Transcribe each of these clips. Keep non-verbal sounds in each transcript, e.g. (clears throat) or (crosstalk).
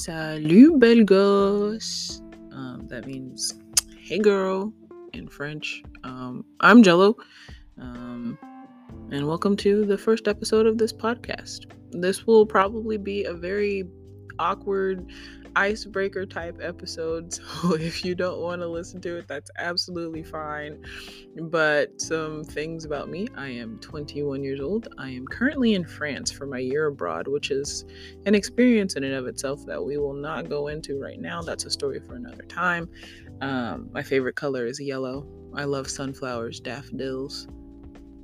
Salut, belle gosse. Um, that means hey, girl in French. Um, I'm Jello. Um, and welcome to the first episode of this podcast. This will probably be a very awkward icebreaker type episode. (laughs) So if you don't want to listen to it, that's absolutely fine. But some things about me I am 21 years old. I am currently in France for my year abroad, which is an experience in and of itself that we will not go into right now. That's a story for another time. Um, my favorite color is yellow. I love sunflowers, daffodils,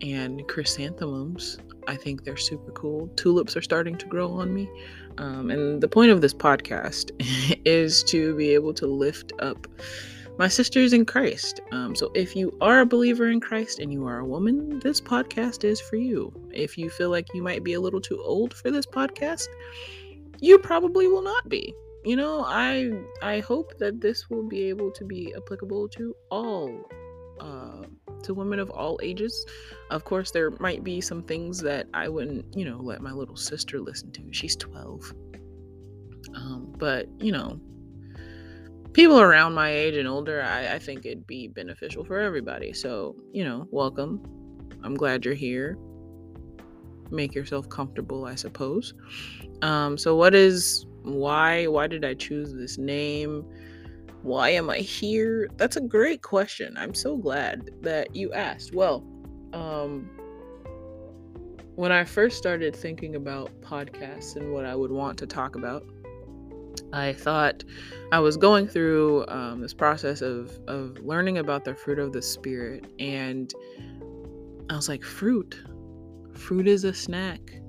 and chrysanthemums. I think they're super cool. Tulips are starting to grow on me. Um, and the point of this podcast (laughs) is to be able to lift up my sisters in Christ. Um, so if you are a believer in Christ and you are a woman, this podcast is for you. If you feel like you might be a little too old for this podcast, you probably will not be. You know, I I hope that this will be able to be applicable to all uh, to women of all ages. Of course, there might be some things that I wouldn't, you know, let my little sister listen to. She's 12. Um, but, you know, people around my age and older, I, I think it'd be beneficial for everybody. So, you know, welcome. I'm glad you're here. Make yourself comfortable, I suppose. Um, so, what is why? Why did I choose this name? Why am I here? That's a great question. I'm so glad that you asked. Well, um, when I first started thinking about podcasts and what I would want to talk about, I thought I was going through um, this process of of learning about the fruit of the spirit, and I was like, fruit, fruit is a snack.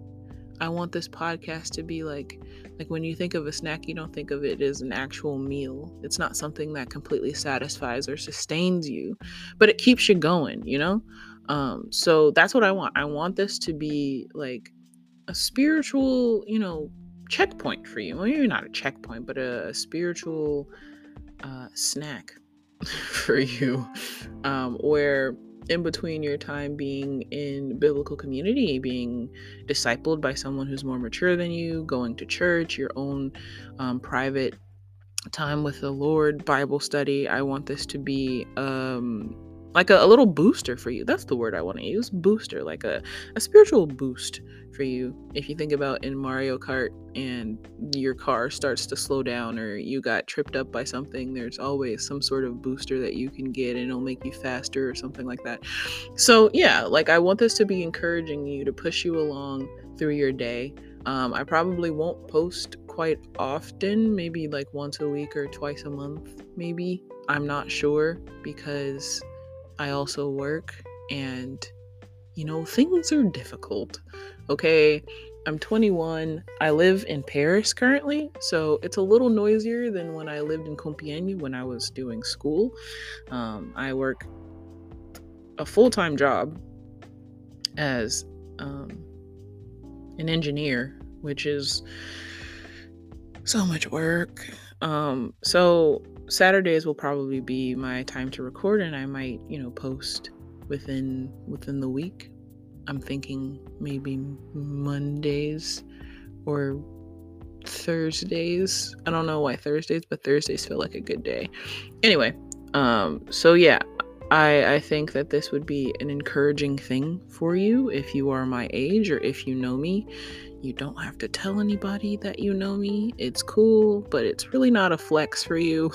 I want this podcast to be like like when you think of a snack, you don't think of it as an actual meal. It's not something that completely satisfies or sustains you, but it keeps you going, you know? Um, so that's what I want. I want this to be like a spiritual, you know, checkpoint for you. Well, maybe not a checkpoint, but a, a spiritual uh, snack (laughs) for you, um, where in between your time being in biblical community, being discipled by someone who's more mature than you, going to church, your own um, private time with the Lord, Bible study. I want this to be um, like a, a, little booster for you. That's the word I want to use booster, like a, a spiritual boost for you. If you think about in Mario Kart and your car starts to slow down or you got tripped up by something, there's always some sort of booster that you can get and it'll make you faster or something like that. So, yeah, like I want this to be encouraging you to push you along through your day. Um, I probably won't post quite often, maybe like once a week or twice a month, maybe. I'm not sure because I also work and you know, things are difficult. Okay, I'm 21. I live in Paris currently, so it's a little noisier than when I lived in Compiègne when I was doing school. Um, I work a full time job as um, an engineer, which is so much work. Um, so Saturdays will probably be my time to record, and I might, you know, post within within the week I'm thinking maybe Mondays or Thursdays. I don't know why Thursdays, but Thursdays feel like a good day. Anyway, um, so yeah, I I think that this would be an encouraging thing for you if you are my age or if you know me. You don't have to tell anybody that you know me. It's cool, but it's really not a flex for you.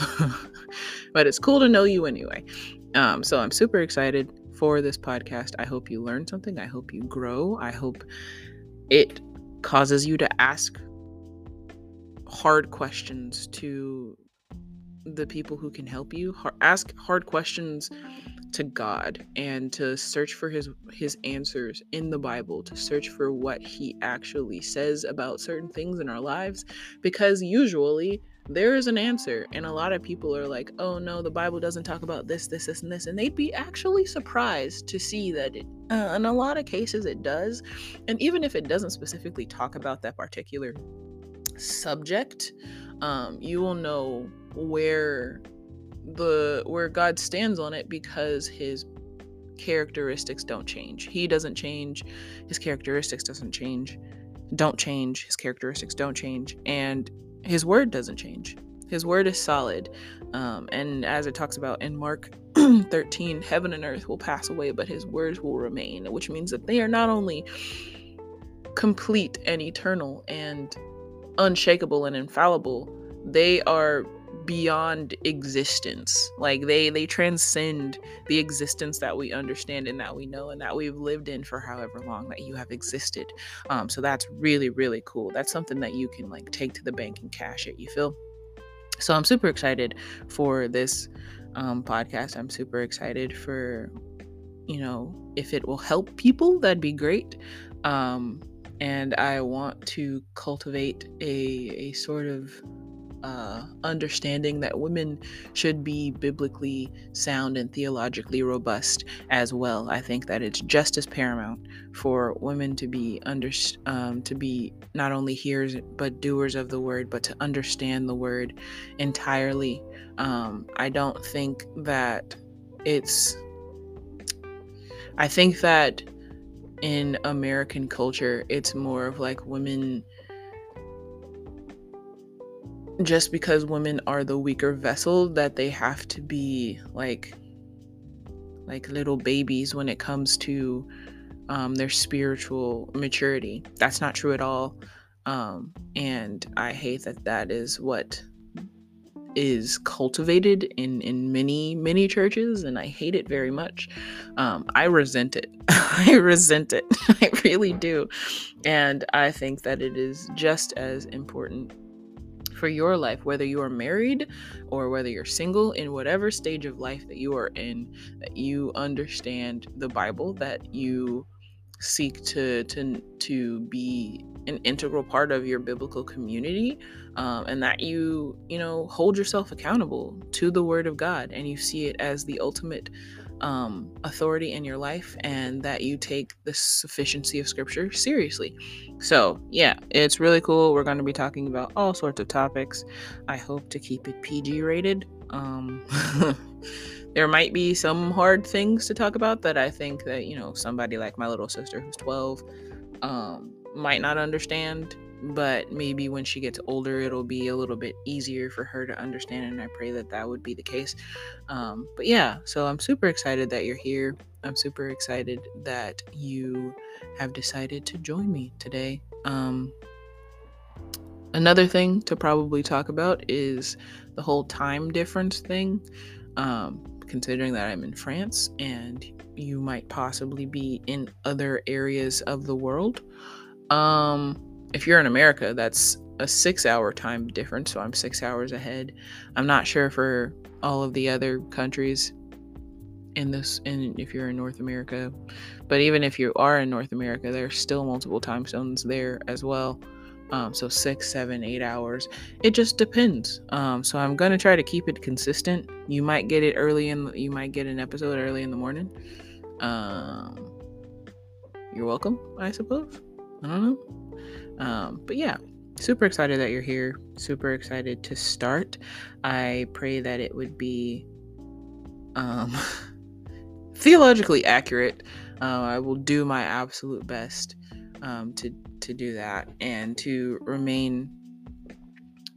(laughs) but it's cool to know you anyway. Um, so I'm super excited for this podcast. I hope you learn something. I hope you grow. I hope it causes you to ask hard questions to the people who can help you. Ask hard questions to God and to search for his his answers in the Bible, to search for what he actually says about certain things in our lives because usually there is an answer. And a lot of people are like, oh no, the Bible doesn't talk about this, this, this, and this. And they'd be actually surprised to see that it, uh, in a lot of cases it does. And even if it doesn't specifically talk about that particular subject, um, you will know where the where God stands on it because his characteristics don't change. He doesn't change. His characteristics doesn't change. Don't change. His characteristics don't change. And his word doesn't change. His word is solid. Um, and as it talks about in Mark (clears throat) 13, heaven and earth will pass away, but his words will remain, which means that they are not only complete and eternal and unshakable and infallible, they are beyond existence. Like they they transcend the existence that we understand and that we know and that we've lived in for however long that you have existed. Um so that's really really cool. That's something that you can like take to the bank and cash it you feel? So i'm super excited for this um podcast. I'm super excited for you know if it will help people that'd be great. Um and i want to cultivate a a sort of uh, understanding that women should be biblically sound and theologically robust as well. I think that it's just as paramount for women to be under um, to be not only hearers but doers of the word, but to understand the word entirely. Um, I don't think that it's. I think that in American culture, it's more of like women just because women are the weaker vessel that they have to be like like little babies when it comes to um, their spiritual maturity. That's not true at all. Um, and i hate that that is what is cultivated in in many many churches and i hate it very much. Um, i resent it. (laughs) I resent it. (laughs) I really do. And i think that it is just as important for your life, whether you are married or whether you're single, in whatever stage of life that you are in, that you understand the Bible, that you seek to to to be an integral part of your biblical community um, and that you you know hold yourself accountable to the word of god and you see it as the ultimate um, authority in your life and that you take the sufficiency of scripture seriously. So, yeah, it's really cool. We're going to be talking about all sorts of topics. I hope to keep it PG rated. Um, (laughs) there might be some hard things to talk about that I think that, you know, somebody like my little sister who's 12 um, might not understand but maybe when she gets older it'll be a little bit easier for her to understand and i pray that that would be the case. Um, but yeah so i'm super excited that you're here. I'm super excited that you have decided to join me today. Um, another thing to probably talk about is the whole time difference thing. Um, considering that i'm in france and you might possibly be in other areas of the world. Um if you're in America, that's a six hour time difference. So I'm six hours ahead. I'm not sure for all of the other countries in this, and if you're in North America, but even if you are in North America, there's still multiple time zones there as well. Um, so six, seven, eight hours. It just depends. Um, so I'm gonna try to keep it consistent. You might get it early in. You might get an episode early in the morning. Um, you're welcome, I suppose. I don't know. Um, but yeah, super excited that you're here. Super excited to start. I pray that it would be um, (laughs) theologically accurate. Uh, I will do my absolute best um, to to do that and to remain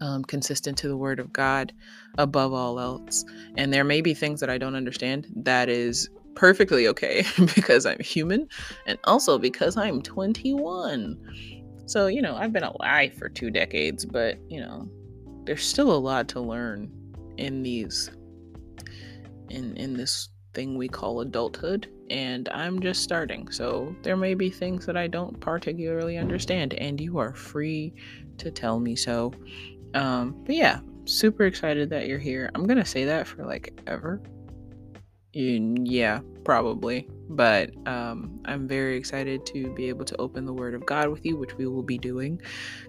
um, consistent to the Word of God above all else. And there may be things that I don't understand. That is perfectly okay (laughs) because I'm human and also because I'm 21. So, you know, I've been alive for two decades, but, you know, there's still a lot to learn in these in in this thing we call adulthood and I'm just starting. So, there may be things that I don't particularly understand and you are free to tell me so. Um, but yeah, super excited that you're here. I'm going to say that for like ever. Yeah, probably. But um, I'm very excited to be able to open the Word of God with you, which we will be doing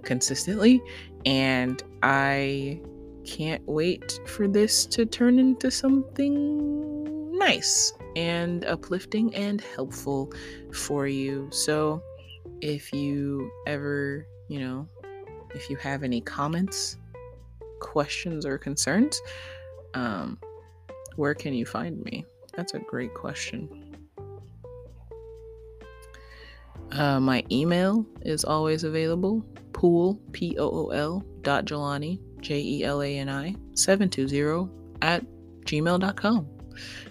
consistently. And I can't wait for this to turn into something nice and uplifting and helpful for you. So if you ever, you know, if you have any comments, questions, or concerns, um, where can you find me? That's a great question. Uh, my email is always available. pool, P O O L, dot Jelani, J E L A N I, 720 at gmail.com.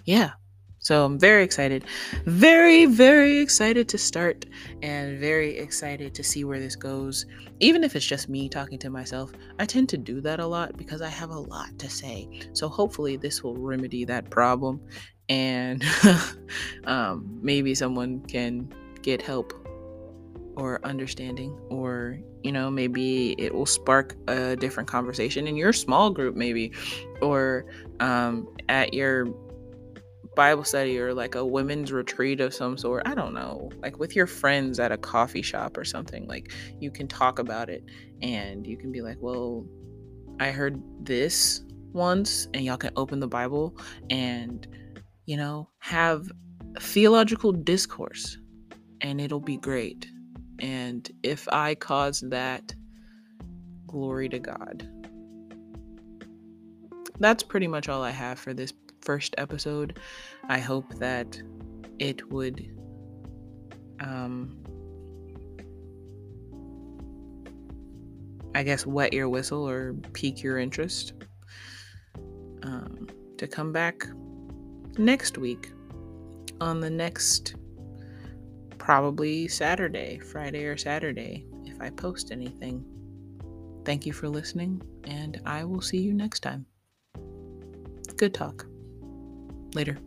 Yeah. So I'm very excited. Very, very excited to start and very excited to see where this goes. Even if it's just me talking to myself, I tend to do that a lot because I have a lot to say. So hopefully this will remedy that problem and (laughs) um, maybe someone can get help or understanding or you know maybe it will spark a different conversation in your small group maybe or um, at your bible study or like a women's retreat of some sort. I don't know. Like with your friends at a coffee shop or something like you can talk about it and you can be like well i heard this once and y'all can open the bible and you know have theological discourse and it'll be great and if I cause that, glory to God. That's pretty much all I have for this first episode. I hope that it would um I guess wet your whistle or pique your interest um, to come back next week on the next probably Saturday, Friday or Saturday, if I post anything. Thank you for listening, and I will see you next time. Good talk. Later.